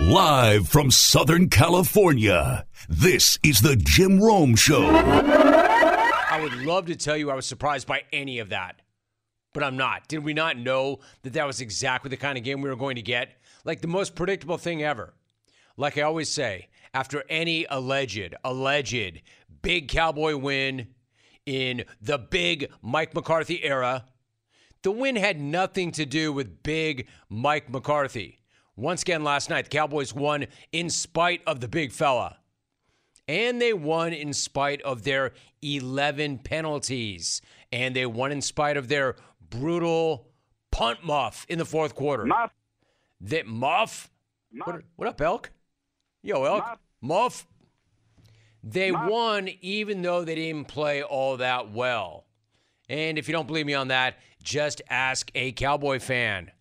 Live from Southern California, this is the Jim Rome Show. I would love to tell you I was surprised by any of that, but I'm not. Did we not know that that was exactly the kind of game we were going to get? Like the most predictable thing ever. Like I always say, after any alleged, alleged big Cowboy win in the big Mike McCarthy era, the win had nothing to do with big Mike McCarthy. Once again last night, the Cowboys won in spite of the big fella. And they won in spite of their 11 penalties. And they won in spite of their brutal punt muff in the fourth quarter. Muff. That muff? What, what up, Elk? Yo, Elk. Muff. Muff. They Muff. won even though they didn't play all that well. And if you don't believe me on that, just ask a Cowboy fan.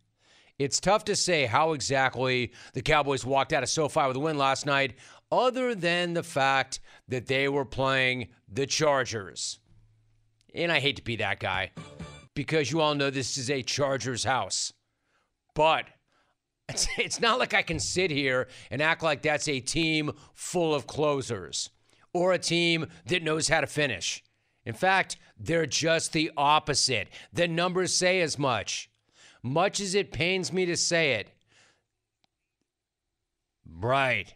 It's tough to say how exactly the Cowboys walked out of SoFi with a win last night, other than the fact that they were playing the Chargers. And I hate to be that guy because you all know this is a Chargers house. But it's, it's not like I can sit here and act like that's a team full of closers or a team that knows how to finish. In fact, they're just the opposite. The numbers say as much. Much as it pains me to say it. Right.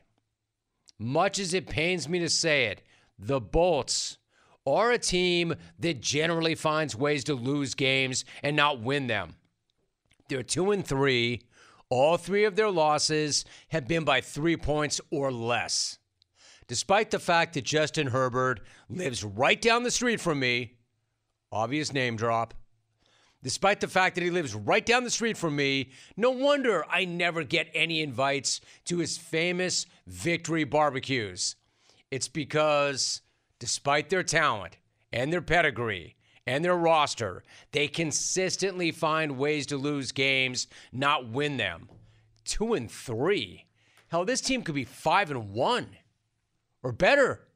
Much as it pains me to say it, the Bolts are a team that generally finds ways to lose games and not win them. They're 2 and 3. All three of their losses have been by 3 points or less. Despite the fact that Justin Herbert lives right down the street from me, obvious name drop. Despite the fact that he lives right down the street from me, no wonder I never get any invites to his famous victory barbecues. It's because, despite their talent and their pedigree and their roster, they consistently find ways to lose games, not win them. Two and three. Hell, this team could be five and one or better.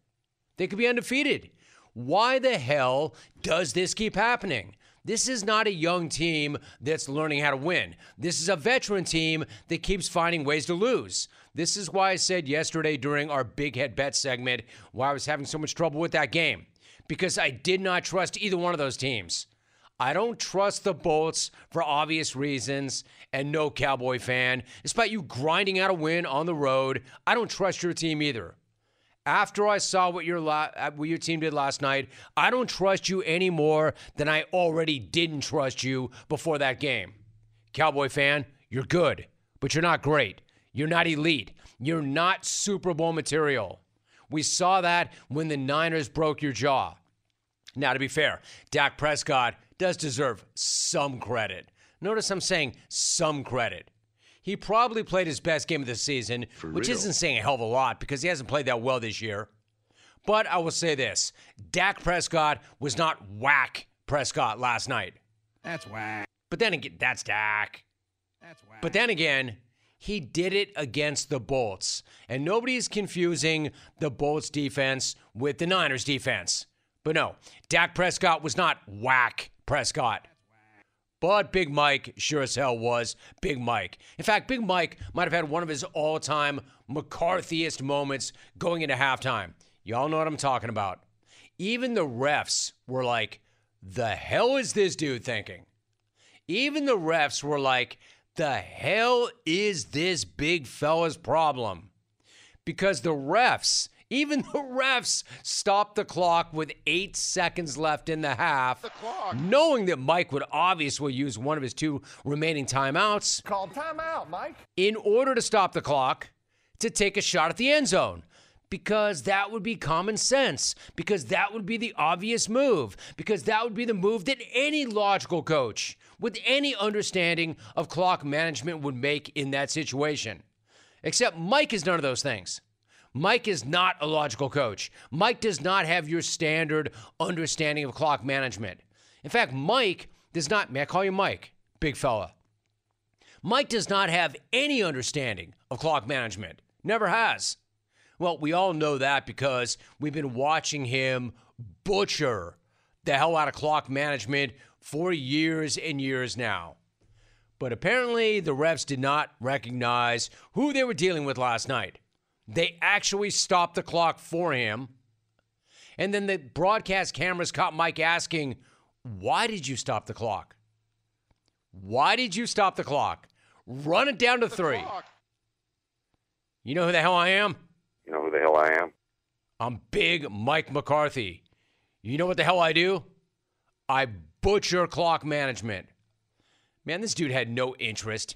They could be undefeated. Why the hell does this keep happening? This is not a young team that's learning how to win. This is a veteran team that keeps finding ways to lose. This is why I said yesterday during our big head bet segment why I was having so much trouble with that game. Because I did not trust either one of those teams. I don't trust the Bolts for obvious reasons, and no Cowboy fan. Despite you grinding out a win on the road, I don't trust your team either after I saw what your la- uh, what your team did last night, I don't trust you any more than I already didn't trust you before that game. Cowboy fan, you're good, but you're not great. You're not elite. You're not Super Bowl material. We saw that when the Niners broke your jaw. Now, to be fair, Dak Prescott does deserve some credit. Notice I'm saying some credit. He probably played his best game of the season, which isn't saying a hell of a lot because he hasn't played that well this year. But I will say this Dak Prescott was not whack Prescott last night. That's whack. But then again, that's Dak. That's whack. But then again, he did it against the Bolts. And nobody's confusing the Bolts defense with the Niners defense. But no, Dak Prescott was not whack Prescott. But Big Mike sure as hell was Big Mike. In fact, Big Mike might have had one of his all time McCarthyist moments going into halftime. Y'all know what I'm talking about. Even the refs were like, the hell is this dude thinking? Even the refs were like, the hell is this big fella's problem? Because the refs, even the refs, stopped the clock with eight seconds left in the half, knowing that Mike would obviously use one of his two remaining timeouts Call timeout, Mike. in order to stop the clock to take a shot at the end zone. Because that would be common sense. Because that would be the obvious move. Because that would be the move that any logical coach with any understanding of clock management would make in that situation. Except Mike is none of those things. Mike is not a logical coach. Mike does not have your standard understanding of clock management. In fact, Mike does not, may I call you Mike, big fella? Mike does not have any understanding of clock management. Never has. Well, we all know that because we've been watching him butcher the hell out of clock management for years and years now. But apparently, the refs did not recognize who they were dealing with last night. They actually stopped the clock for him. And then the broadcast cameras caught Mike asking, Why did you stop the clock? Why did you stop the clock? Run it down to three. You know who the hell I am? You know who the hell I am? I'm Big Mike McCarthy. You know what the hell I do? I butcher clock management. Man, this dude had no interest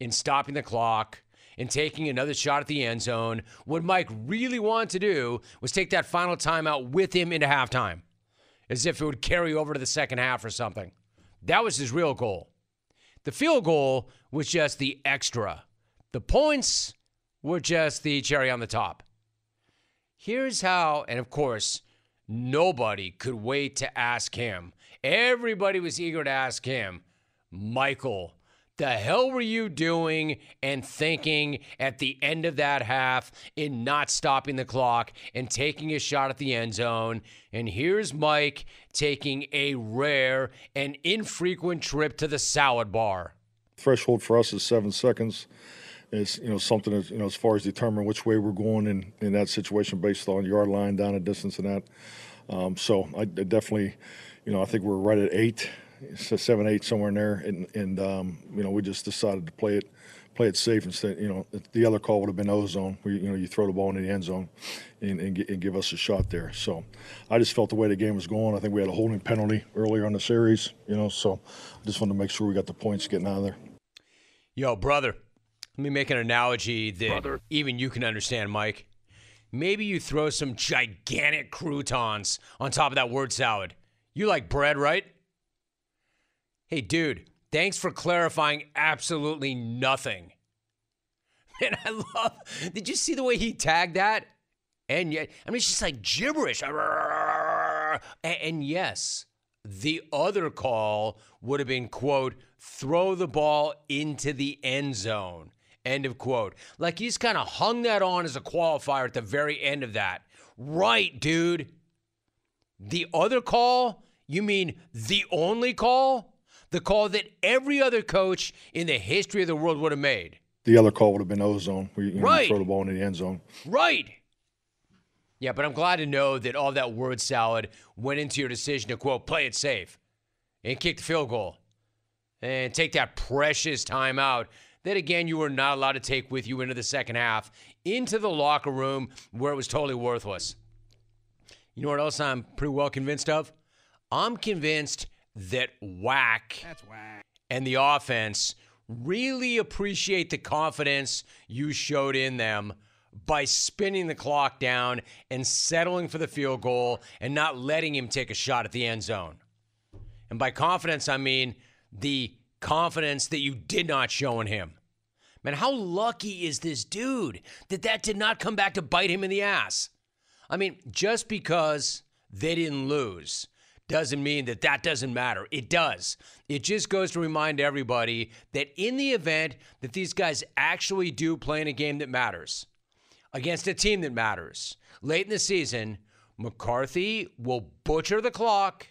in stopping the clock and taking another shot at the end zone. What Mike really wanted to do was take that final timeout with him into halftime, as if it would carry over to the second half or something. That was his real goal. The field goal was just the extra. The points were just the cherry on the top. Here's how, and of course, nobody could wait to ask him. Everybody was eager to ask him, Michael, the hell were you doing and thinking at the end of that half in not stopping the clock and taking a shot at the end zone? And here's Mike taking a rare and infrequent trip to the salad bar. Threshold for us is seven seconds. It's you know something as you know as far as determining which way we're going in, in that situation based on yard line, down a distance, and that. Um, so I, definitely, you know, I think we're right at eight so seven, eight, somewhere in there, and and um, you know we just decided to play it, play it safe instead. You know the other call would have been ozone, where you know you throw the ball into the end zone, and, and, and, give us a shot there. So I just felt the way the game was going. I think we had a holding penalty earlier in the series, you know. So I just wanted to make sure we got the points getting out of there. Yo, brother, let me make an analogy that brother. even you can understand, Mike. Maybe you throw some gigantic croutons on top of that word salad. You like bread, right? Hey, dude, thanks for clarifying absolutely nothing. Man, I love. Did you see the way he tagged that? And yet, I mean, it's just like gibberish. And yes, the other call would have been, quote, throw the ball into the end zone, end of quote. Like he's kind of hung that on as a qualifier at the very end of that. Right, dude. The other call? You mean the only call? The call that every other coach in the history of the world would have made. The other call would have been ozone, you, right. throw the ball into the end zone. Right. Yeah, but I'm glad to know that all that word salad went into your decision to quote play it safe and kick the field goal and take that precious time out that again you were not allowed to take with you into the second half into the locker room where it was totally worthless. You know what else I'm pretty well convinced of? I'm convinced that whack, whack. and the offense really appreciate the confidence you showed in them by spinning the clock down and settling for the field goal and not letting him take a shot at the end zone. And by confidence, I mean the confidence that you did not show in him. Man, how lucky is this dude that that did not come back to bite him in the ass? I mean, just because they didn't lose doesn't mean that that doesn't matter. It does. It just goes to remind everybody that in the event that these guys actually do play in a game that matters against a team that matters late in the season, McCarthy will butcher the clock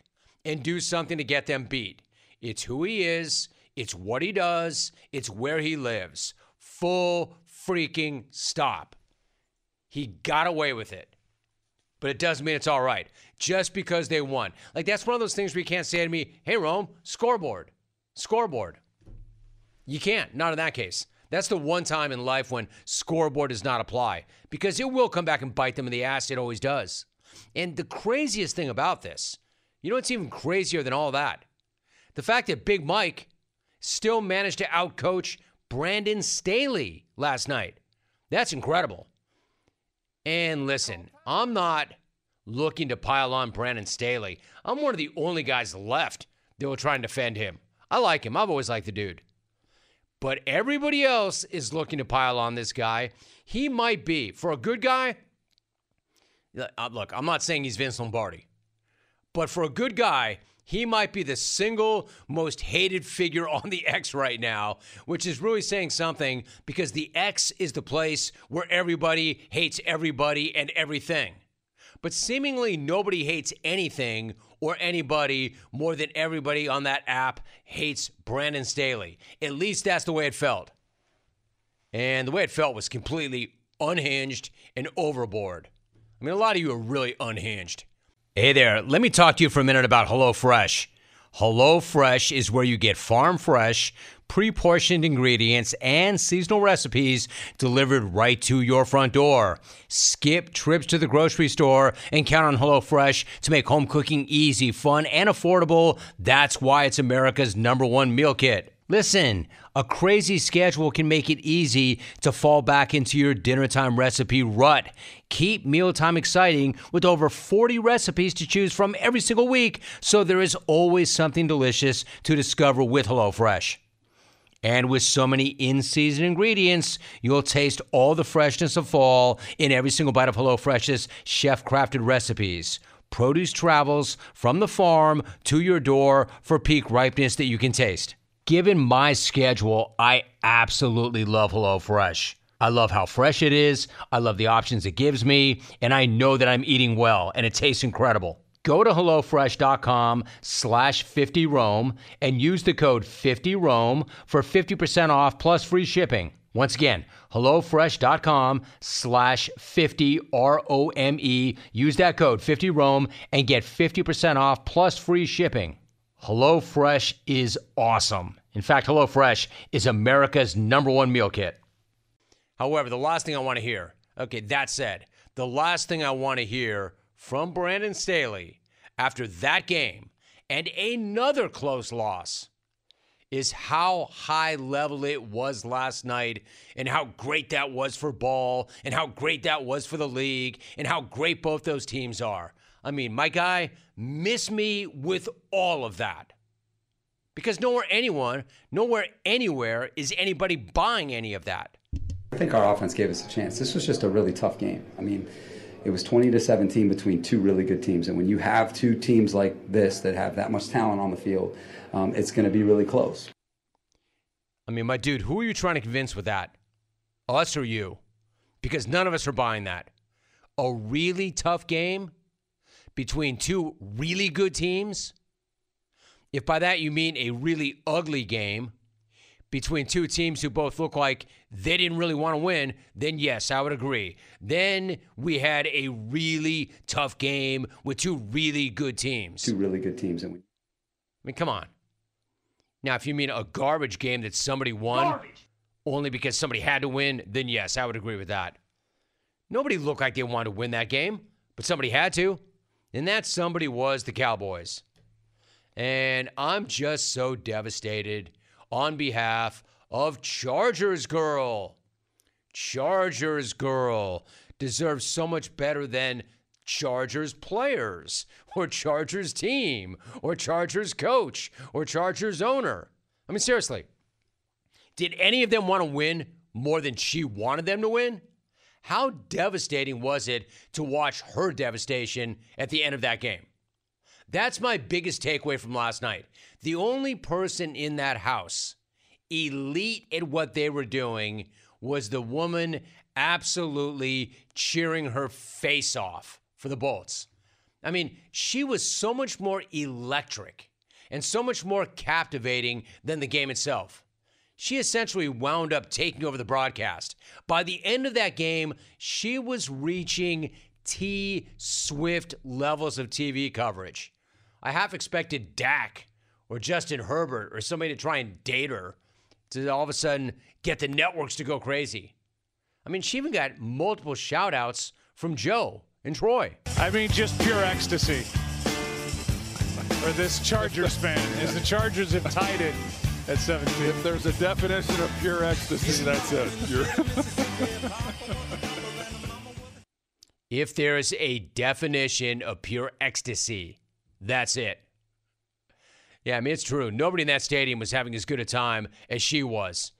and do something to get them beat. It's who he is, it's what he does, it's where he lives. Full freaking stop. He got away with it but it doesn't mean it's all right just because they won. Like that's one of those things where you can't say to me, "Hey Rome, scoreboard, scoreboard." You can't. Not in that case. That's the one time in life when scoreboard does not apply because it will come back and bite them in the ass. It always does. And the craziest thing about this, you know what's even crazier than all that? The fact that Big Mike still managed to outcoach Brandon Staley last night. That's incredible. And listen, I'm not looking to pile on Brandon Staley. I'm one of the only guys left that will try and defend him. I like him. I've always liked the dude. But everybody else is looking to pile on this guy. He might be, for a good guy, uh, look, I'm not saying he's Vince Lombardi, but for a good guy, he might be the single most hated figure on the X right now, which is really saying something because the X is the place where everybody hates everybody and everything. But seemingly nobody hates anything or anybody more than everybody on that app hates Brandon Staley. At least that's the way it felt. And the way it felt was completely unhinged and overboard. I mean, a lot of you are really unhinged. Hey there, let me talk to you for a minute about HelloFresh. HelloFresh is where you get farm fresh, pre portioned ingredients and seasonal recipes delivered right to your front door. Skip trips to the grocery store and count on HelloFresh to make home cooking easy, fun, and affordable. That's why it's America's number one meal kit. Listen, a crazy schedule can make it easy to fall back into your dinner time recipe rut. Keep mealtime exciting with over 40 recipes to choose from every single week, so there is always something delicious to discover with HelloFresh. And with so many in season ingredients, you'll taste all the freshness of fall in every single bite of HelloFresh's chef crafted recipes. Produce travels from the farm to your door for peak ripeness that you can taste. Given my schedule, I absolutely love HelloFresh. I love how fresh it is, I love the options it gives me, and I know that I'm eating well and it tastes incredible. Go to HelloFresh.com slash 50Rome and use the code 50Rome for 50% off plus free shipping. Once again, HelloFresh.com slash 50 R-O-M-E. Use that code 50Rome and get 50% off plus free shipping. HelloFresh is awesome. In fact, HelloFresh is America's number one meal kit. However, the last thing I want to hear, okay, that said, the last thing I want to hear from Brandon Staley after that game and another close loss is how high level it was last night and how great that was for ball and how great that was for the league and how great both those teams are. I mean, my guy, miss me with all of that. Because nowhere anyone, nowhere anywhere is anybody buying any of that. I think our offense gave us a chance. This was just a really tough game. I mean, it was 20 to 17 between two really good teams. And when you have two teams like this that have that much talent on the field, um, it's going to be really close. I mean, my dude, who are you trying to convince with that? Us or you? Because none of us are buying that. A really tough game between two really good teams? If by that you mean a really ugly game between two teams who both look like they didn't really want to win, then yes, I would agree. Then we had a really tough game with two really good teams. Two really good teams. And we- I mean, come on. Now, if you mean a garbage game that somebody won garbage. only because somebody had to win, then yes, I would agree with that. Nobody looked like they wanted to win that game, but somebody had to. And that somebody was the Cowboys. And I'm just so devastated on behalf of Chargers Girl. Chargers Girl deserves so much better than Chargers players or Chargers team or Chargers coach or Chargers owner. I mean, seriously, did any of them want to win more than she wanted them to win? How devastating was it to watch her devastation at the end of that game? That's my biggest takeaway from last night. The only person in that house elite at what they were doing was the woman absolutely cheering her face off for the Bolts. I mean, she was so much more electric and so much more captivating than the game itself. She essentially wound up taking over the broadcast. By the end of that game, she was reaching T Swift levels of TV coverage. I half expected Dak or Justin Herbert or somebody to try and date her to all of a sudden get the networks to go crazy. I mean, she even got multiple shout outs from Joe and Troy. I mean, just pure ecstasy for this Chargers fan as the Chargers have tied it at 17. If there's a definition of pure ecstasy, that's it. if there is a definition of pure ecstasy, that's it. Yeah, I mean, it's true. Nobody in that stadium was having as good a time as she was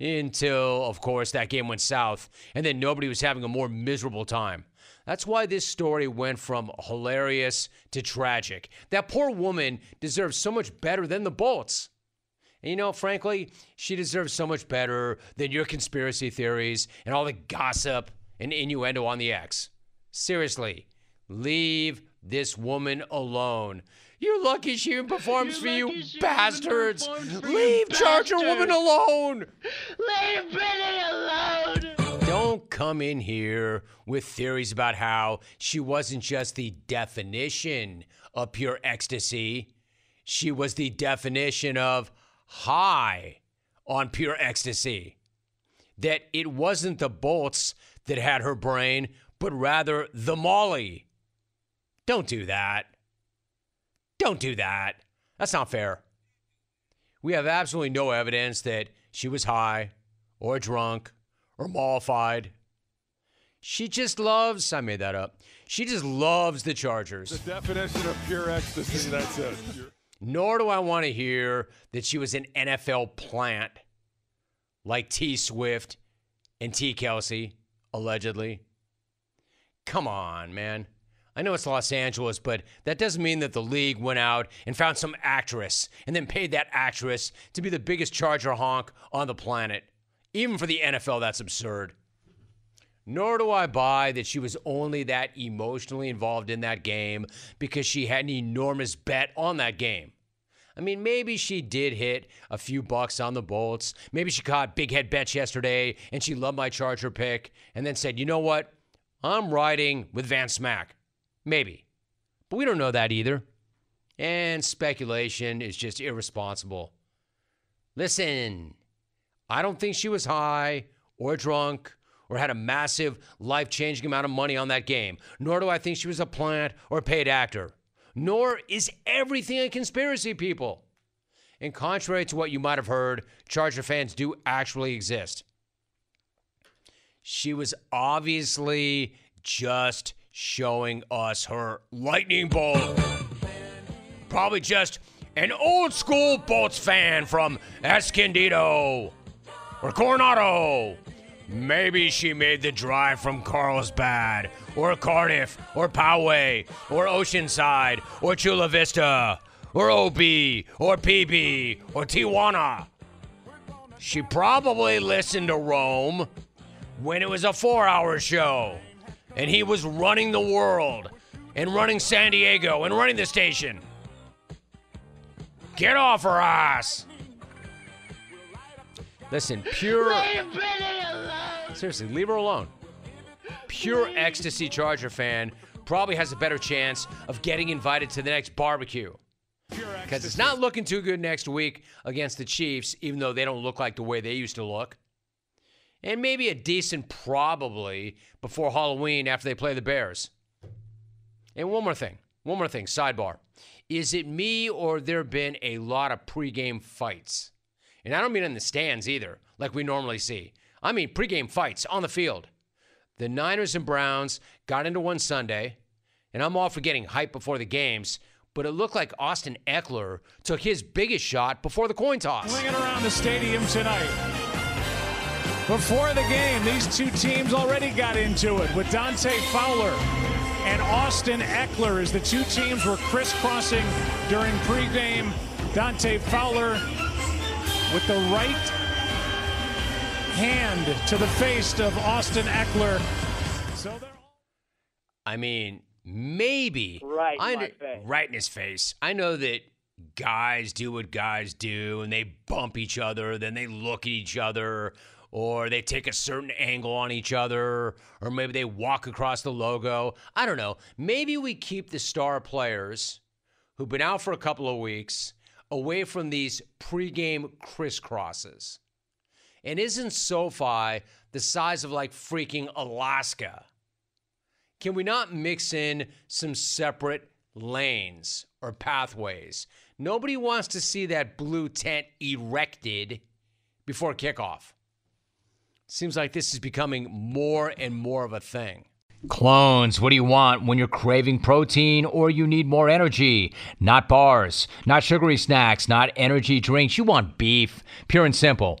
until, of course, that game went south. And then nobody was having a more miserable time. That's why this story went from hilarious to tragic. That poor woman deserves so much better than the Bolts. And you know, frankly, she deserves so much better than your conspiracy theories and all the gossip and innuendo on the X. Seriously, leave this woman alone. You're lucky she even performs for you, lucky she even bastards. for you, Leave Charger Woman alone. Leave Brittany alone! Don't come in here with theories about how she wasn't just the definition of pure ecstasy. She was the definition of high on pure ecstasy. That it wasn't the bolts that had her brain, but rather the molly. Don't do that. Don't do that. That's not fair. We have absolutely no evidence that she was high or drunk or mollified. She just loves, I made that up. She just loves the Chargers. The definition of pure ecstasy. That's it. Nor do I want to hear that she was an NFL plant like T Swift and T Kelsey, allegedly. Come on, man. I know it's Los Angeles, but that doesn't mean that the league went out and found some actress and then paid that actress to be the biggest Charger honk on the planet. Even for the NFL, that's absurd. Nor do I buy that she was only that emotionally involved in that game because she had an enormous bet on that game. I mean, maybe she did hit a few bucks on the bolts. Maybe she caught big head bets yesterday and she loved my Charger pick and then said, you know what? I'm riding with Van Smack. Maybe. But we don't know that either. And speculation is just irresponsible. Listen, I don't think she was high or drunk or had a massive life changing amount of money on that game. Nor do I think she was a plant or a paid actor. Nor is everything a conspiracy, people. And contrary to what you might have heard, Charger fans do actually exist. She was obviously just showing us her lightning bolt. Probably just an old school Bolts fan from Escondido or Coronado. Maybe she made the drive from Carlsbad or Cardiff or Poway or Oceanside or Chula Vista or OB or PB or Tijuana. She probably listened to Rome when it was a four hour show and he was running the world and running San Diego and running the station. Get off her ass. Listen, pure. Leave Brittany alone! Seriously, leave her alone. Pure ecstasy Charger fan probably has a better chance of getting invited to the next barbecue. Because it's not looking too good next week against the Chiefs, even though they don't look like the way they used to look. And maybe a decent probably before Halloween after they play the Bears. And one more thing. One more thing. Sidebar. Is it me or there been a lot of pregame fights? And I don't mean in the stands either, like we normally see. I mean pregame fights on the field. The Niners and Browns got into one Sunday, and I'm all for getting hype before the games, but it looked like Austin Ekeler took his biggest shot before the coin toss. Swinging around the stadium tonight. Before the game, these two teams already got into it with Dante Fowler and Austin Ekeler as the two teams were crisscrossing during pregame. Dante Fowler with the right hand to the face of Austin Ekeler. So they're I mean, maybe. Right in I my kn- face. Right in his face. I know that guys do what guys do and they bump each other, then they look at each other, or they take a certain angle on each other, or maybe they walk across the logo. I don't know. Maybe we keep the star players who've been out for a couple of weeks away from these pregame crisscrosses. And isn't SoFi the size of like freaking Alaska? Can we not mix in some separate lanes or pathways? Nobody wants to see that blue tent erected before kickoff. Seems like this is becoming more and more of a thing. Clones, what do you want when you're craving protein or you need more energy? Not bars, not sugary snacks, not energy drinks. You want beef, pure and simple.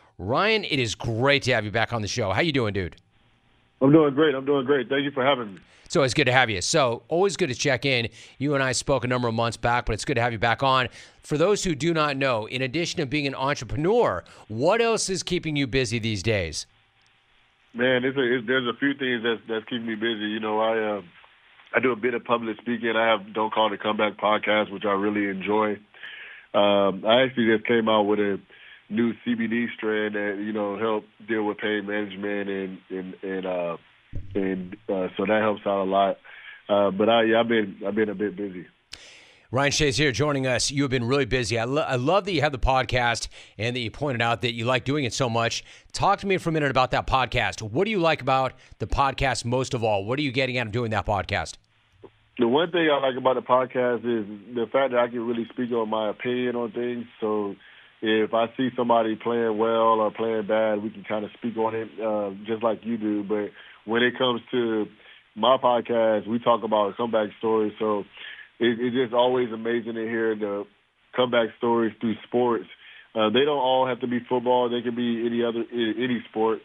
Ryan, it is great to have you back on the show. How you doing, dude? I'm doing great. I'm doing great. Thank you for having me. It's always good to have you. So, always good to check in. You and I spoke a number of months back, but it's good to have you back on. For those who do not know, in addition to being an entrepreneur, what else is keeping you busy these days? Man, it's a, it's, there's a few things that's that's keeping me busy. You know, I uh, I do a bit of public speaking. I have Don't Call the Comeback podcast, which I really enjoy. Um, I actually just came out with a new CBD strand that you know help deal with pain management and and and uh, and uh, so that helps out a lot. Uh, but I, yeah, I've been I've been a bit busy. Ryan Shays here joining us. You have been really busy. I, lo- I love that you have the podcast and that you pointed out that you like doing it so much. Talk to me for a minute about that podcast. What do you like about the podcast most of all? What are you getting out of doing that podcast? The one thing I like about the podcast is the fact that I can really speak on my opinion on things. So if I see somebody playing well or playing bad, we can kind of speak on it uh, just like you do. But when it comes to my podcast, we talk about comeback stories. So it, it's just always amazing to hear the comeback stories through sports. Uh, they don't all have to be football; they can be any other any sport.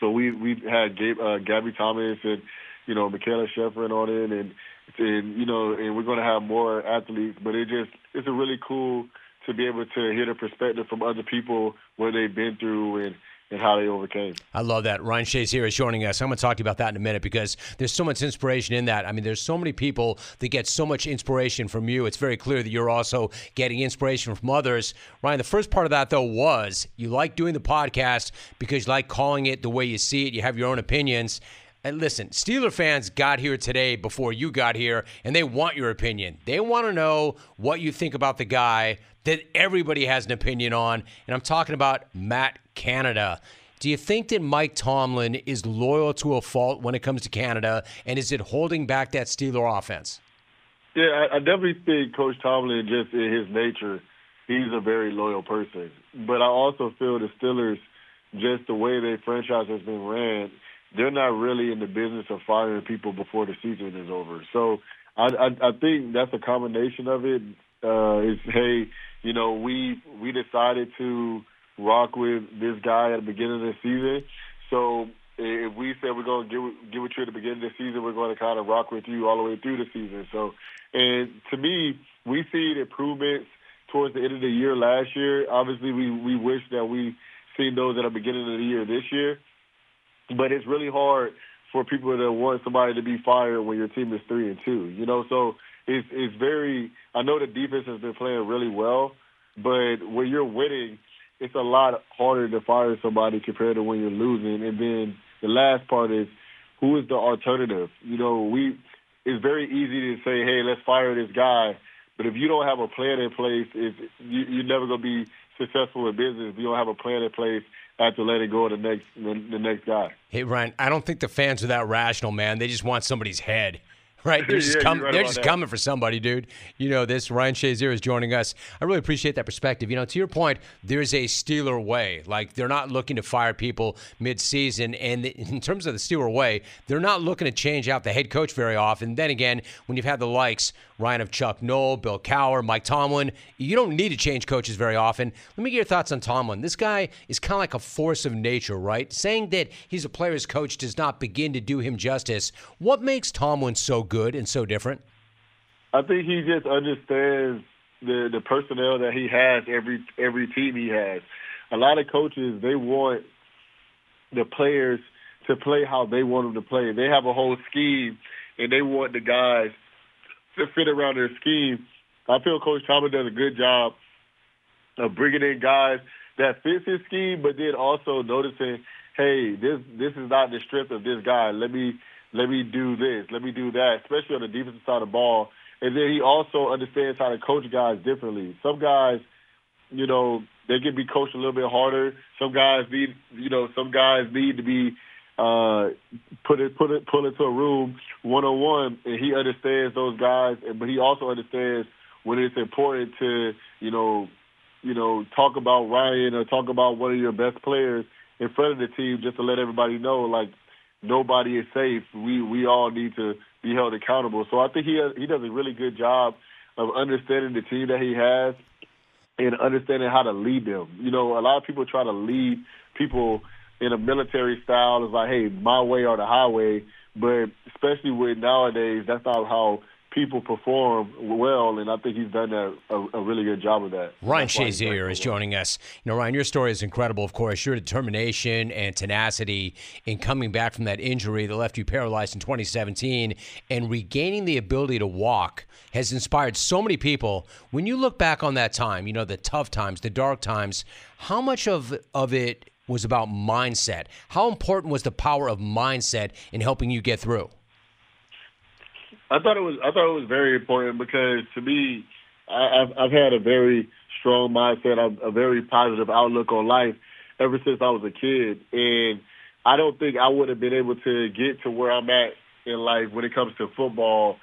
So we we had Gabe, uh, Gabby Thomas and you know Mikaela Shiffrin on it, and and you know, and we're going to have more athletes. But it just it's a really cool to be able to hear the perspective from other people what they've been through and and how they overcame. I love that. Ryan Shazier here is joining us. I'm going to talk to you about that in a minute because there's so much inspiration in that. I mean, there's so many people that get so much inspiration from you. It's very clear that you're also getting inspiration from others. Ryan, the first part of that, though, was you like doing the podcast because you like calling it the way you see it. You have your own opinions. And listen, Steeler fans got here today before you got here, and they want your opinion. They want to know what you think about the guy that everybody has an opinion on. And I'm talking about Matt Canada. Do you think that Mike Tomlin is loyal to a fault when it comes to Canada? And is it holding back that Steeler offense? Yeah, I, I definitely think Coach Tomlin, just in his nature, he's a very loyal person. But I also feel the Steelers, just the way their franchise has been ran, they're not really in the business of firing people before the season is over. So I, I, I think that's a combination of it. Uh, is hey, you know, we we decided to rock with this guy at the beginning of the season. So if we said we're going to give it to you at the beginning of the season, we're going to kind of rock with you all the way through the season. So, and to me, we see improvements towards the end of the year last year. Obviously, we we wish that we seen those at the beginning of the year this year, but it's really hard for people to want somebody to be fired when your team is three and two. You know, so it's it's very. I know the defense has been playing really well, but when you're winning it's a lot harder to fire somebody compared to when you're losing. And then the last part is who is the alternative? You know, we it's very easy to say, hey, let's fire this guy. But if you don't have a plan in place, if you, you're never going to be successful in business. If you don't have a plan in place after letting go of the next the, the next guy. Hey Ryan, I don't think the fans are that rational, man. They just want somebody's head right? They're just, Yeah, com- right they're just coming for somebody, dude. You know this. Ryan Shazier is joining us. I really appreciate that perspective. You know, to your point, there's a Steeler way. Like they're not looking to fire people mid-season, and in terms of the Steeler way, they're not looking to change out the head coach very often. Then again, when you've had the likes Ryan of Chuck Noll, Bill Cowher, Mike Tomlin, you don't need to change coaches very often. Let me get your thoughts on Tomlin. This guy is kind of like a force of nature, right? Saying that he's a player's coach does not begin to do him justice. What makes Tomlin so good and so different? I think he just understands the the personnel that he has every every team he has. A lot of coaches they want the players to play how they want them to play. They have a whole scheme and they want the guys to fit around their scheme. I feel Coach Tomlin does a good job of bringing in guys that fits his scheme, but then also noticing, hey, this this is not the strength of this guy. Let me let me do this, let me do that, especially on the defensive side of the ball. And then he also understands how to coach guys differently. Some guys, you know, they can be coached a little bit harder. Some guys need, you know, some guys need to be uh, put it, put it, pull into a room one on one, and he understands those guys. But he also understands when it's important to, you know, you know, talk about Ryan or talk about one of your best players in front of the team, just to let everybody know, like nobody is safe. We we all need to be held accountable. So I think he he does a really good job of understanding the team that he has and understanding how to lead them. You know, a lot of people try to lead people in a military style. It's like, hey, my way or the highway. But especially with nowadays, that's not how people perform well, and I think he's done a, a, a really good job of that. Ryan Shazier is joining us. You know, Ryan, your story is incredible, of course. Your determination and tenacity in coming back from that injury that left you paralyzed in 2017 and regaining the ability to walk has inspired so many people. When you look back on that time, you know, the tough times, the dark times, how much of, of it was about mindset? How important was the power of mindset in helping you get through? I thought it was I thought it was very important because to me, I, I've I've had a very strong mindset, a, a very positive outlook on life ever since I was a kid, and I don't think I would have been able to get to where I'm at in life when it comes to football,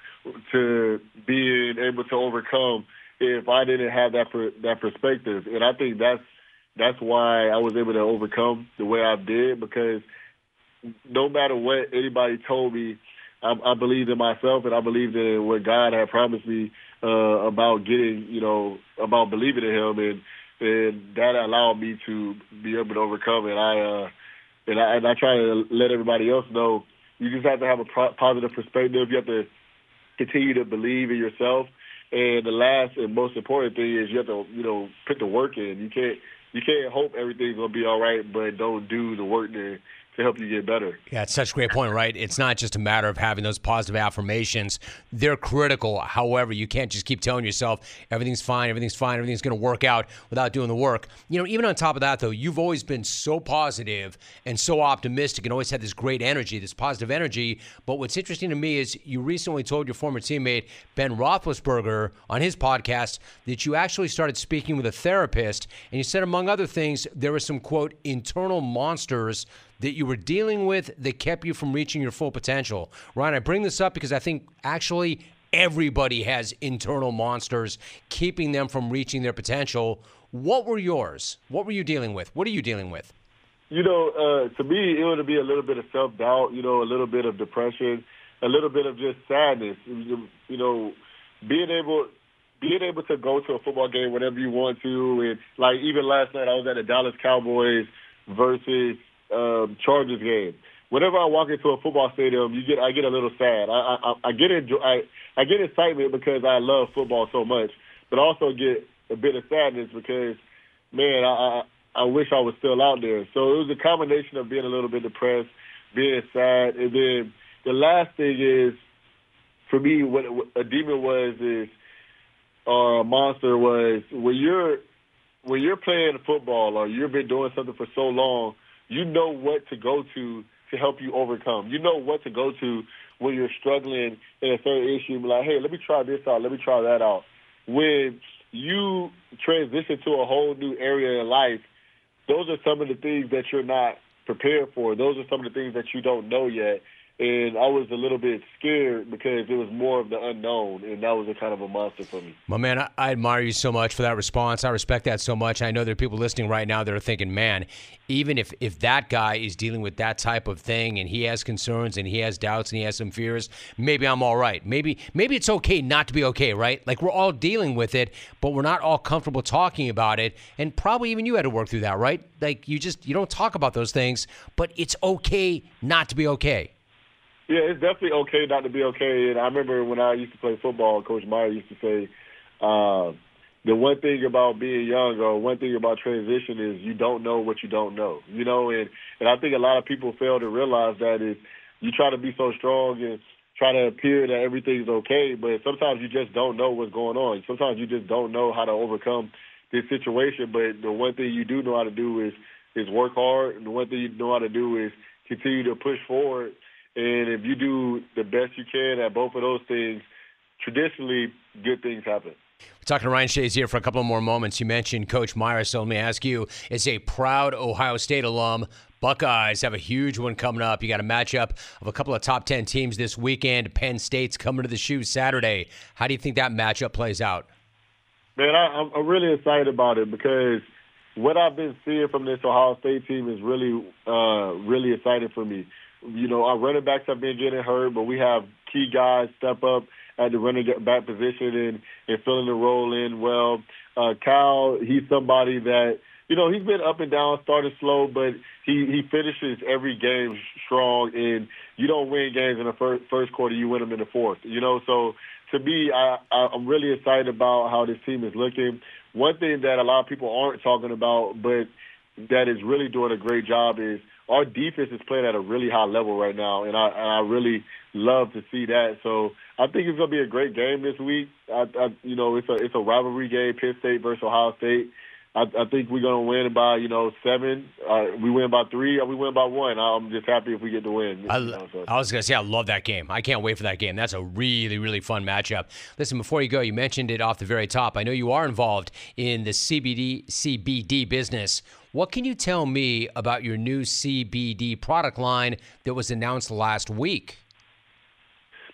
to being able to overcome if I didn't have that per, that perspective, and I think that's that's why I was able to overcome the way I did because no matter what anybody told me I, I believed in myself and I believed in what God had promised me uh, about getting, you know, about believing in Him, and and that allowed me to be able to overcome it. I uh, and I and I try to let everybody else know you just have to have a pro- positive perspective. You have to continue to believe in yourself. And the last and most important thing is you have to, you know, put the work in. You can't you can't hope everything's gonna be all right, but don't do the work to to help you get better. Yeah, it's such a great point, right? It's not just a matter of having those positive affirmations. They're critical. However, you can't just keep telling yourself everything's fine, everything's fine, everything's going to work out without doing the work. You know, even on top of that, though, you've always been so positive and so optimistic and always had this great energy, this positive energy. But what's interesting to me is you recently told your former teammate, Ben Roethlisberger, on his podcast that you actually started speaking with a therapist. And you said, among other things, there were some, quote, internal monsters that you were dealing with that kept you from reaching your full potential. Ryan, I bring this up because I think actually everybody has internal monsters keeping them from reaching their potential. What were yours? What were you dealing with? What are you dealing with? You know, uh, to me, it would be a little bit of self doubt, you know, a little bit of depression, a little bit of just sadness. You know, being able being able to go to a football game whenever you want to, and like even last night, I was at the Dallas Cowboys versus um, Chargers game. Whenever I walk into a football stadium, you get I get a little sad. I I, I get enjoy, I I get excitement because I love football so much, but also get a bit of sadness because, man, I I, I wish I was still out there. So it was a combination of being a little bit depressed, being sad, and then the last thing is, for me, what a demon was is, or a monster was when you're when you're playing football or you've been doing something for so long you know what to go to to help you overcome. You know what to go to when you're struggling in a certain issue. Be like, hey, let me try this out. Let me try that out. When you transition to a whole new area in life, those are some of the things that you're not prepared for. Those are some of the things that you don't know yet and I was a little bit scared because it was more of the unknown, and that was a kind of a monster for me. My man, I, I, admire you so much for that response. I respect that so much. I know there are people listening right now that are thinking, man, even if if that guy is dealing with that type of thing and he has concerns and he has doubts and he has some fears, maybe I'm all right. Maybe maybe it's okay not to be okay, right? Like we're all dealing with it, but we're not all comfortable talking about it. And probably even you had to work through that, right? Like you just you don't talk about those things, but it's okay not to be okay. Yeah, it's definitely okay not to be okay. And I remember when I used to play football, Coach Meyer used to say, uh, the one thing about being young or one thing about transition is you don't know what you don't know. You know, and, and I think a lot of people fail to realize that is you try to be so strong and try to appear that everything's okay, but sometimes you just don't know what's going on. Sometimes you just don't know how to overcome this situation. But the one thing you do know how to do is is work hard, and the one thing you know how to do is continue to push forward And if you do the best you can at both of those things, traditionally good things happen. We're talking to Ryan Shazier for a couple more moments. You mentioned Coach Meyer, so let me ask you, as a proud Ohio State alum, Buckeyes have a huge one coming up. You got a matchup of a couple of top 10 teams this weekend. Penn State's coming to the shoe Saturday. How do you think that matchup plays out? Man, I, I'm really excited about it because what I've been seeing from this Ohio State team is really, uh, really exciting for me. You know, our running backs have been getting hurt, but we have key guys step up at the running back position and, and filling the role in well. Uh, Kyle, he's somebody that – you know, he's been up and down, started slow, but he he finishes every game strong. And you don't win games in the first first quarter; you win them in the fourth. You know, so to me, I, I I'm really excited about how this team is looking. One thing that a lot of people aren't talking about, but that is really doing a great job is our defense is playing at a really high level right now, and I and I really love to see that. So I think it's going to be a great game this week. I, I you know it's a it's a rivalry game, Penn State versus Ohio State. I, I think we're going to win by, you know, seven. Uh, we win by three, or we win by one. I'm just happy if we get the win. I, know, so. I was going to say, I love that game. I can't wait for that game. That's a really, really fun matchup. Listen, before you go, you mentioned it off the very top. I know you are involved in the CBD CBD business. What can you tell me about your new CBD product line that was announced last week?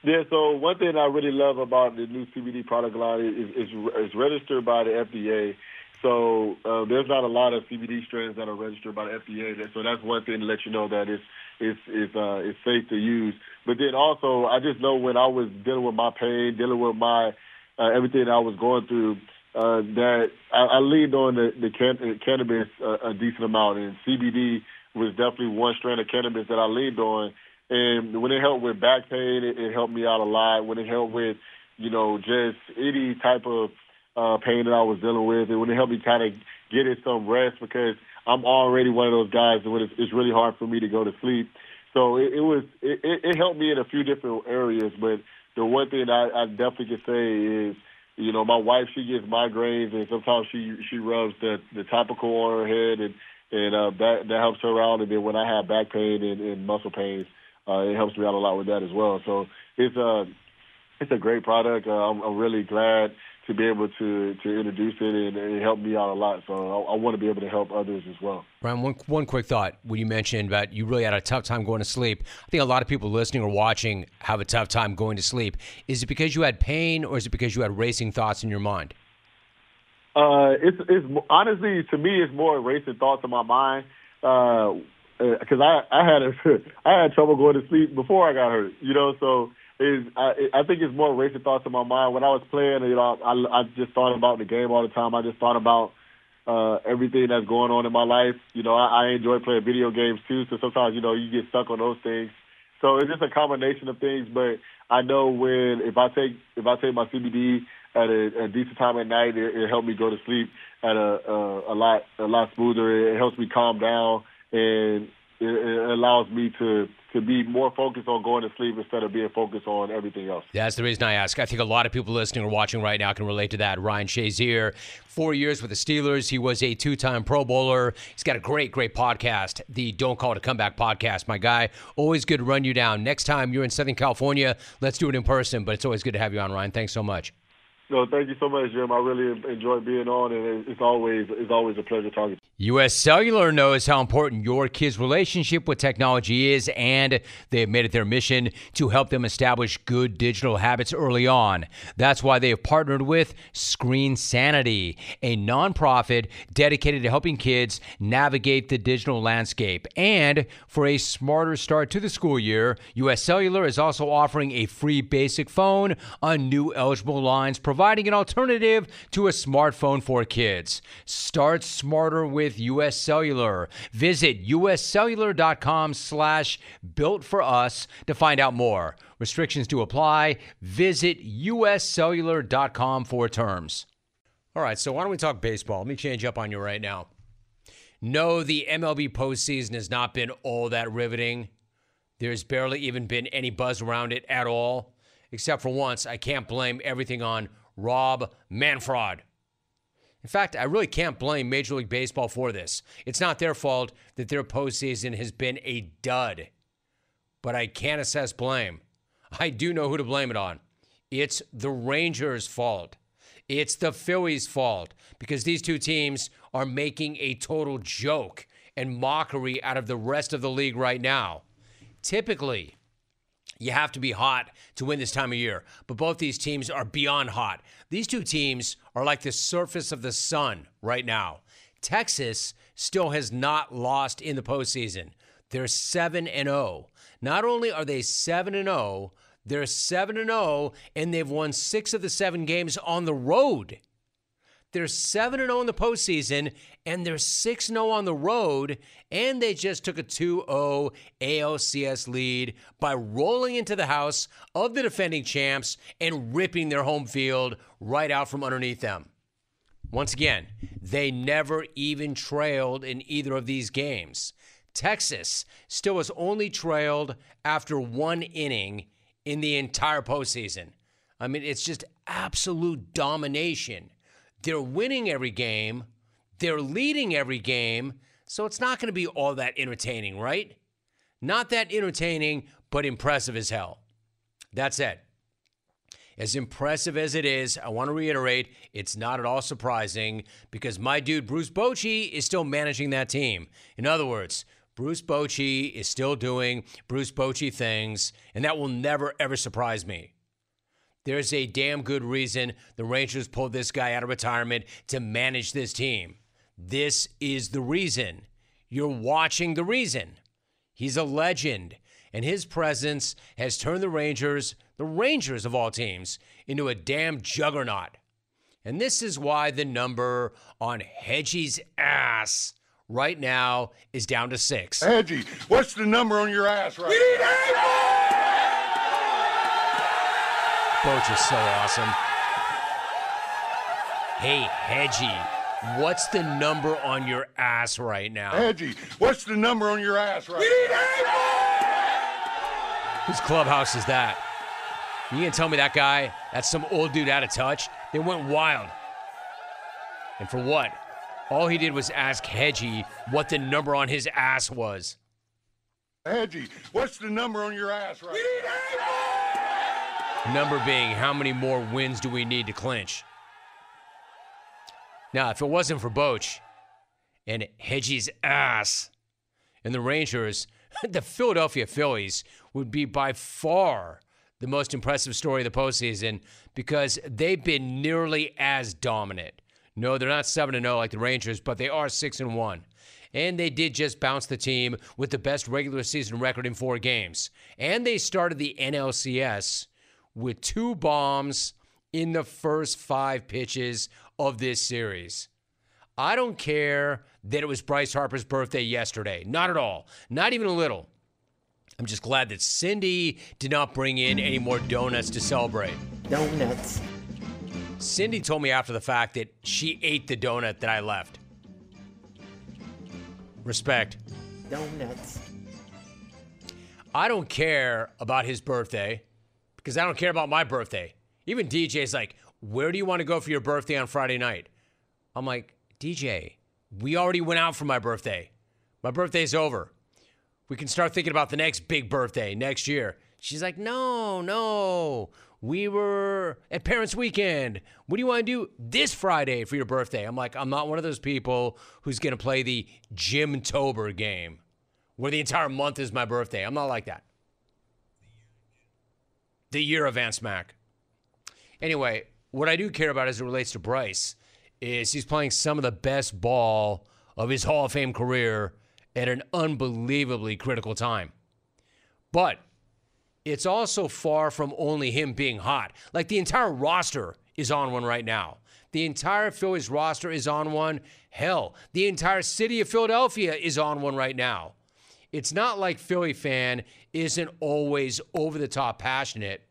Yeah, so one thing I really love about the new CBD product line is, it's, is registered by the FDA so uh, there's not a lot of CBD strains that are registered by the FDA. So that's one thing to let you know that it's it's it's uh, it's safe to use. But then also, I just know when I was dealing with my pain, dealing with my uh, everything I was going through, uh, that I, I leaned on the, the can- cannabis uh, a decent amount, and CBD was definitely one strain of cannabis that I leaned on. And when it helped with back pain, it, it helped me out a lot. When it helped with, you know, just any type of uh, pain that I was dealing with. It would help me kind of get in some rest because I'm already one of those guys that it's, it's really hard for me to go to sleep. So it, it was it, it helped me in a few different areas. But the one thing I, I definitely can say is, you know, my wife she gets migraines and sometimes she she rubs the the topical on her head and and uh, that that helps her out. And then when I have back pain and, and muscle pains, uh, it helps me out a lot with that as well. So it's a uh, it's a great product. Uh, I'm, I'm really glad to be able to to introduce it and it helped me out a lot. So I, I, want to be able to help others as well. Ryan, one one quick thought when you mentioned that you really had a tough time going to sleep. I think a lot of people listening or watching have a tough time going to sleep. Is it because you had pain or is it because you had racing thoughts in your mind? Uh, it's it's honestly to me it's more racing thoughts in my mind. Uh, because uh, I I had a, I had trouble going to sleep before I got hurt, you know. So is I, I think it's more racing thoughts in my mind. When I was playing, you know, I, I just thought about the game all the time. I just thought about uh, everything that's going on in my life. You know, I, I enjoy playing video games too. So sometimes, you know, you get stuck on those things. So it's just a combination of things. But I know when if I take if I take my CBD at a, a decent time at night, it, it helps me go to sleep at a, a a lot a lot smoother. It helps me calm down and it, it allows me to to be more focused on going to sleep instead of being focused on everything else. That's the reason I ask. I think a lot of people listening or watching right now can relate to that. Ryan Shazier, four years with the Steelers. He was a two-time Pro Bowler. He's got a great, great podcast, the Don't Call It a Comeback podcast. My guy, always good to run you down. Next time you're in Southern California, let's do it in person. But it's always good to have you on, Ryan. Thanks so much. No, thank you so much, Jim. I really enjoy being on, and it's always it's always a pleasure talking. U.S. Cellular knows how important your kids' relationship with technology is, and they have made it their mission to help them establish good digital habits early on. That's why they have partnered with Screen Sanity, a nonprofit dedicated to helping kids navigate the digital landscape. And for a smarter start to the school year, U.S. Cellular is also offering a free basic phone on new eligible lines, providing an alternative to a smartphone for kids. Start smarter with with U.S. Cellular. Visit uscellular.com slash built for us to find out more. Restrictions do apply. Visit uscellular.com for terms. All right, so why don't we talk baseball? Let me change up on you right now. No, the MLB postseason has not been all that riveting. There's barely even been any buzz around it at all, except for once. I can't blame everything on Rob Manfred. In fact, I really can't blame Major League Baseball for this. It's not their fault that their postseason has been a dud. but I can't assess blame. I do know who to blame it on. It's the Rangers' fault. It's the Phillies' fault because these two teams are making a total joke and mockery out of the rest of the league right now. Typically, you have to be hot to win this time of year, but both these teams are beyond hot. These two teams are like the surface of the sun right now. Texas still has not lost in the postseason. They're 7 and 0. Not only are they 7 and 0, they're 7 and 0 and they've won 6 of the 7 games on the road. They're 7 0 in the postseason, and they're 6 0 on the road, and they just took a 2 0 ALCS lead by rolling into the house of the defending champs and ripping their home field right out from underneath them. Once again, they never even trailed in either of these games. Texas still was only trailed after one inning in the entire postseason. I mean, it's just absolute domination. They're winning every game, they're leading every game, so it's not going to be all that entertaining, right? Not that entertaining, but impressive as hell. That's it. As impressive as it is, I want to reiterate, it's not at all surprising because my dude Bruce Bochy is still managing that team. In other words, Bruce Bochy is still doing Bruce Bochy things, and that will never ever surprise me. There's a damn good reason the Rangers pulled this guy out of retirement to manage this team. This is the reason. You're watching the reason. He's a legend, and his presence has turned the Rangers, the Rangers of all teams, into a damn juggernaut. And this is why the number on Hedgie's ass right now is down to six. Hedgie, what's the number on your ass right now? Boch is so awesome. Hey, Hedgie, what's the number on your ass right now? Hedgie, what's the number on your ass right now? Whose clubhouse is that? You gonna tell me that guy, that's some old dude out of touch? They went wild. And for what? All he did was ask Hedgie what the number on his ass was. Hedgie, what's the number on your ass right now? Number being, how many more wins do we need to clinch? Now, if it wasn't for Boch and Hedgie's ass and the Rangers, the Philadelphia Phillies would be by far the most impressive story of the postseason because they've been nearly as dominant. No, they're not 7 0 like the Rangers, but they are 6 and 1. And they did just bounce the team with the best regular season record in four games. And they started the NLCS with two bombs in the first five pitches of this series. I don't care that it was Bryce Harper's birthday yesterday. Not at all. Not even a little. I'm just glad that Cindy did not bring in any more donuts to celebrate. Donuts. Cindy told me after the fact that she ate the donut that I left. Respect. Donuts. I don't care about his birthday because I don't care about my birthday. Even DJ's like, Where do you want to go for your birthday on Friday night? I'm like, DJ, we already went out for my birthday. My birthday's over. We can start thinking about the next big birthday next year. She's like, No, no. We were at Parents Weekend. What do you want to do this Friday for your birthday? I'm like, I'm not one of those people who's going to play the Jim Tober game where the entire month is my birthday. I'm not like that. The year of Vance Mack. Anyway, what I do care about as it relates to Bryce is he's playing some of the best ball of his Hall of Fame career at an unbelievably critical time. But it's also far from only him being hot. Like the entire roster is on one right now. The entire Phillies roster is on one. Hell, the entire city of Philadelphia is on one right now. It's not like Philly fan isn't always over the top passionate,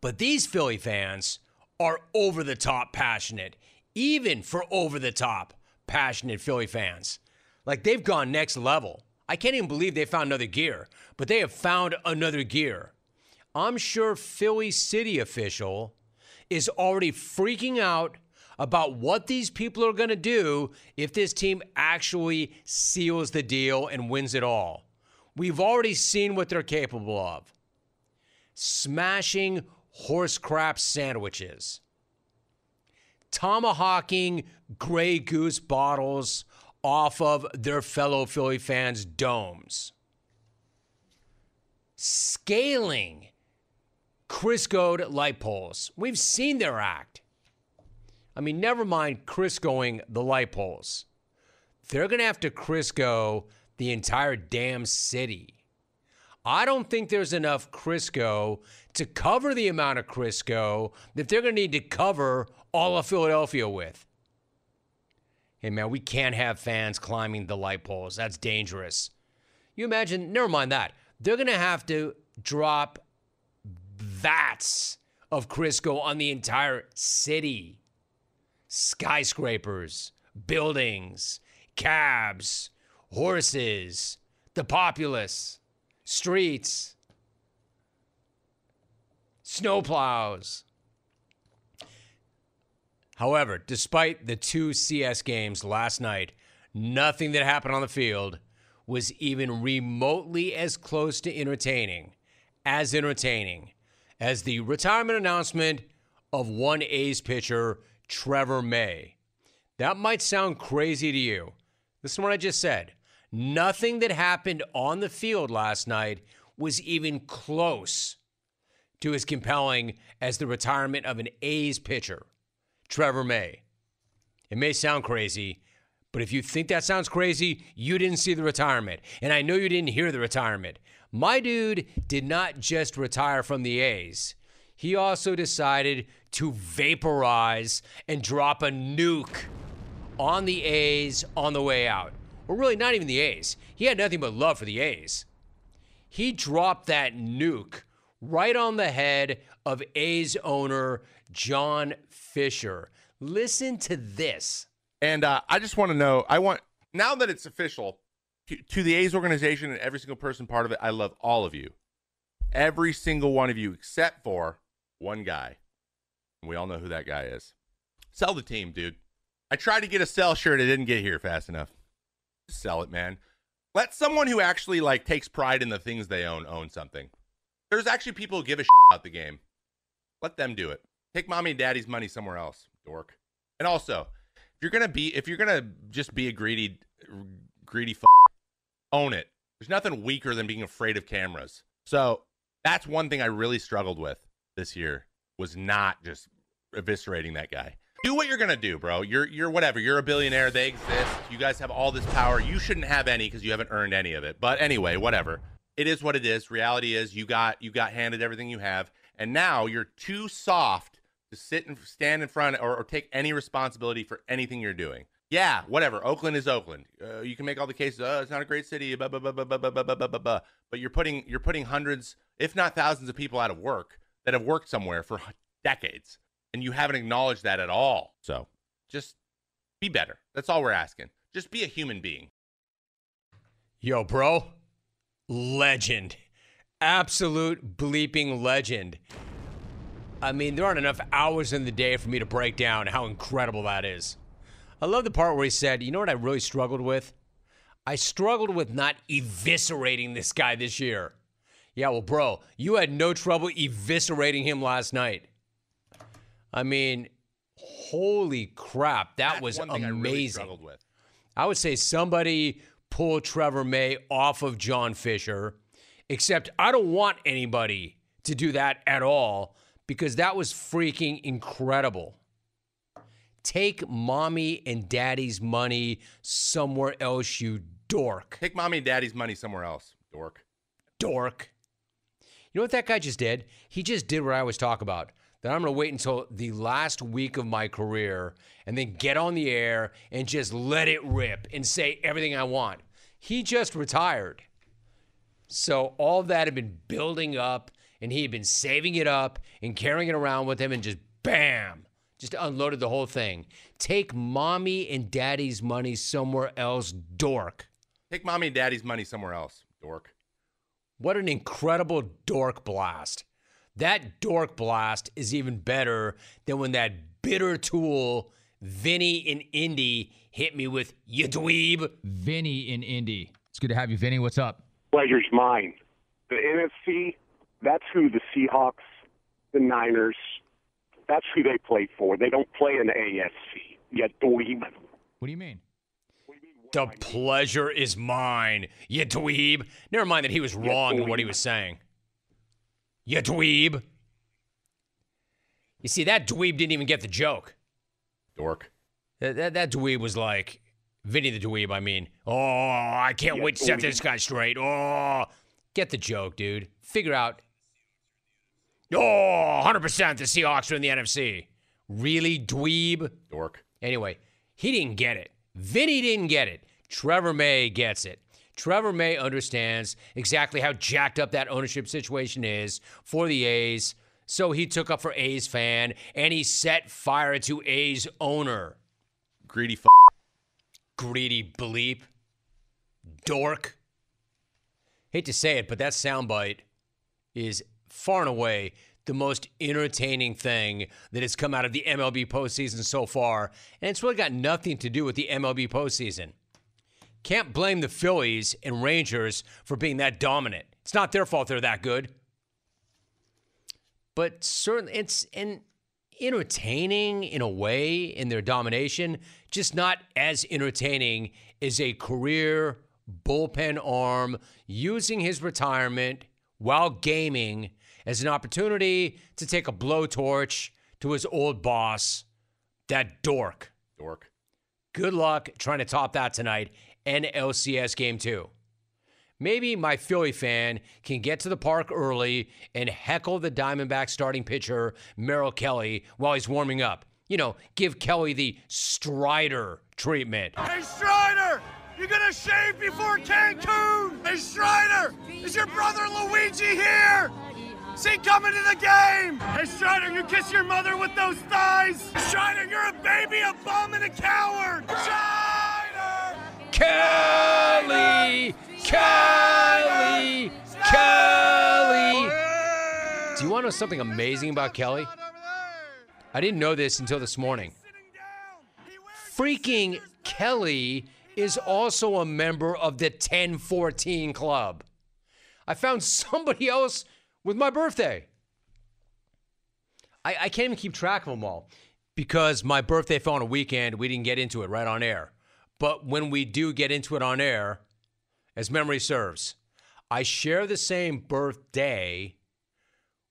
but these Philly fans are over the top passionate, even for over the top passionate Philly fans. Like they've gone next level. I can't even believe they found another gear, but they have found another gear. I'm sure Philly City official is already freaking out about what these people are going to do if this team actually seals the deal and wins it all. We've already seen what they're capable of smashing horse crap sandwiches, tomahawking Grey Goose bottles off of their fellow Philly fans' domes, scaling Criscoed light poles. We've seen their act. I mean, never mind Criscoing the light poles. They're going to have to Crisco the entire damn city. I don't think there's enough Crisco to cover the amount of Crisco that they're going to need to cover all of Philadelphia with. Hey, man, we can't have fans climbing the light poles. That's dangerous. You imagine, never mind that. They're going to have to drop vats of Crisco on the entire city. Skyscrapers, buildings, cabs, horses, the populace, streets, snowplows. However, despite the two CS games last night, nothing that happened on the field was even remotely as close to entertaining, as entertaining as the retirement announcement of one A's pitcher, Trevor May. That might sound crazy to you. Listen to what I just said. Nothing that happened on the field last night was even close to as compelling as the retirement of an A's pitcher, Trevor May. It may sound crazy, but if you think that sounds crazy, you didn't see the retirement. And I know you didn't hear the retirement. My dude did not just retire from the A's, he also decided to vaporize and drop a nuke on the A's on the way out. Or really, not even the A's. He had nothing but love for the A's. He dropped that nuke right on the head of A's owner, John Fisher. Listen to this. And uh, I just want to know I want, now that it's official, to, to the A's organization and every single person part of it, I love all of you. Every single one of you, except for one guy. We all know who that guy is. Sell the team, dude. I tried to get a sell shirt. It didn't get here fast enough. Sell it, man. Let someone who actually like takes pride in the things they own own something. There's actually people who give a shit about the game. Let them do it. Take mommy and daddy's money somewhere else, dork. And also, if you're gonna be, if you're gonna just be a greedy, greedy, f- own it. There's nothing weaker than being afraid of cameras. So that's one thing I really struggled with this year was not just eviscerating that guy. Do what you're gonna do, bro. You're you're whatever. You're a billionaire. They exist. You guys have all this power. You shouldn't have any because you haven't earned any of it. But anyway, whatever. It is what it is. Reality is you got you got handed everything you have, and now you're too soft to sit and stand in front or, or take any responsibility for anything you're doing. Yeah, whatever. Oakland is Oakland. Uh, you can make all the cases. Oh, it's not a great city. Blah, blah, blah, blah, blah, blah, blah, blah. But you're putting you're putting hundreds, if not thousands, of people out of work that have worked somewhere for decades, and you haven't acknowledged that at all. So just be better. That's all we're asking. Just be a human being. Yo, bro, legend, absolute bleeping legend. I mean, there aren't enough hours in the day for me to break down how incredible that is. I love the part where he said, You know what I really struggled with? I struggled with not eviscerating this guy this year. Yeah, well, bro, you had no trouble eviscerating him last night. I mean, holy crap, that That's was thing I amazing. really. I would say somebody pull Trevor May off of John Fisher, except I don't want anybody to do that at all because that was freaking incredible. Take mommy and daddy's money somewhere else, you dork. Take mommy and daddy's money somewhere else, dork. Dork. You know what that guy just did? He just did what I always talk about. That I'm going to wait until the last week of my career and then get on the air and just let it rip and say everything I want. He just retired. So all that had been building up and he had been saving it up and carrying it around with him and just bam, just unloaded the whole thing. Take mommy and daddy's money somewhere else, dork. Take mommy and daddy's money somewhere else, dork. What an incredible dork blast. That dork blast is even better than when that bitter tool, Vinny in Indy, hit me with, you dweeb. Vinny in Indy. It's good to have you, Vinny. What's up? pleasure's mine. The NFC, that's who the Seahawks, the Niners, that's who they play for. They don't play in the AFC. You dweeb. What do you mean? The pleasure is mine, you dweeb. Never mind that he was wrong in what he was saying. You dweeb. You see, that dweeb didn't even get the joke. Dork. That, that, that dweeb was like, Vinny the dweeb, I mean. Oh, I can't Yeah, wait to set this guy straight. Oh, get the joke, dude. Figure out. Oh, 100% the Seahawks are in the NFC. Really, dweeb? Dork. Anyway, he didn't get it. Vinny didn't get it. Trevor May gets it. Trevor May understands exactly how jacked up that ownership situation is for the A's. So he took up for A's fan and he set fire to A's owner. Greedy f- Greedy bleep. Dork. Hate to say it, but that soundbite is far and away the most entertaining thing that has come out of the MLB postseason so far. And it's really got nothing to do with the MLB postseason. Can't blame the Phillies and Rangers for being that dominant. It's not their fault they're that good. But certainly it's an entertaining in a way in their domination, just not as entertaining as a career bullpen arm using his retirement while gaming as an opportunity to take a blowtorch to his old boss, that dork. Dork. Good luck trying to top that tonight, NLCS Game 2. Maybe my Philly fan can get to the park early and heckle the Diamondback starting pitcher, Merrill Kelly, while he's warming up. You know, give Kelly the Strider treatment. Hey, Strider! You gonna shave before Cancun? Hey, Strider! Is your brother Luigi here? Is he coming to the game? Hey, Strider, you kiss your mother with those thighs? Strider, you're a baby, a bum, and a coward! Strider! Kelly! Kelly! Kelly! Do you want to know something amazing about Kelly? I didn't know this until this morning. Freaking Kelly is also a member of the 1014 Club. I found somebody else with my birthday. I, I can't even keep track of them all because my birthday fell on a weekend. We didn't get into it right on air. But when we do get into it on air, as memory serves, I share the same birthday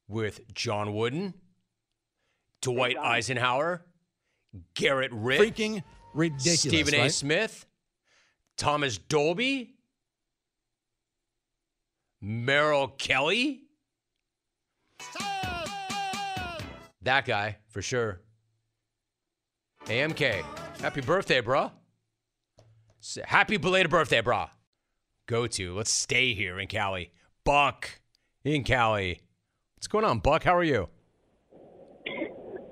with John Wooden, Dwight Eisenhower, Garrett Rick, Freaking ridiculous. Stephen A. right? Smith, Thomas Dolby, Merrill Kelly. That guy, for sure. AMK. Happy birthday, bro. Happy belated birthday, bro. Go to. Let's stay here in Cali. Buck in Cali. What's going on, Buck? How are you?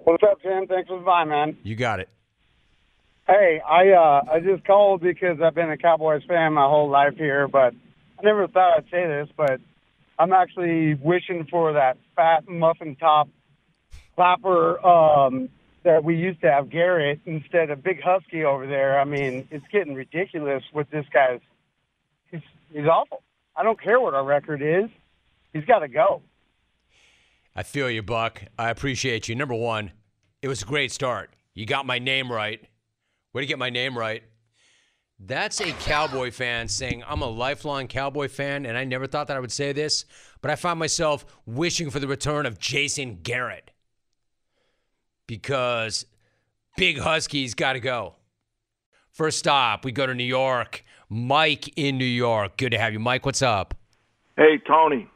What's up, Jim? Thanks for the bye, man. You got it. Hey, I uh, I just called because I've been a Cowboys fan my whole life here, but I never thought I'd say this, but I'm actually wishing for that fat muffin top clapper um, that we used to have Garrett instead of Big Husky over there. I mean, it's getting ridiculous with this guy's. He's he's awful. I don't care what our record is. He's got to go. I feel you, Buck. I appreciate you. Number one, it was a great start. You got my name right. Way to get my name right. That's a Cowboy fan saying, I'm a lifelong Cowboy fan, and I never thought that I would say this, but I found myself wishing for the return of Jason Garrett because Big Husky's got to go. First stop, we go to New York. Mike in New York. Good to have you. Mike, what's up? Hey Tony,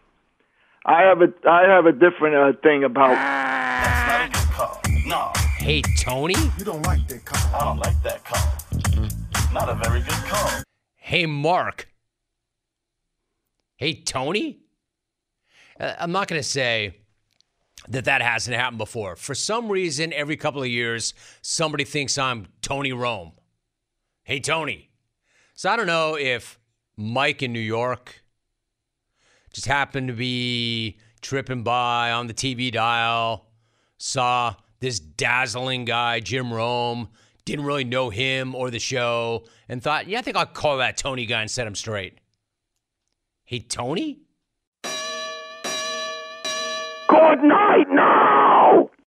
I have a I have a different uh, thing about. No, Hey, Tony? you don't like that call. I don't like that call. Not a very good call. Hey, Mark. Hey, Tony? Uh, I'm not going to say that that hasn't happened before. For some reason, every couple of years, somebody thinks I'm Tony Rome. Hey, Tony. So I don't know if Mike in New York just happened to be tripping by on the TV dial, saw this dazzling guy, Jim Rome, didn't really know him or the show, and thought, yeah, I think I'll call that Tony guy and set him straight. Hey, Tony? Good night.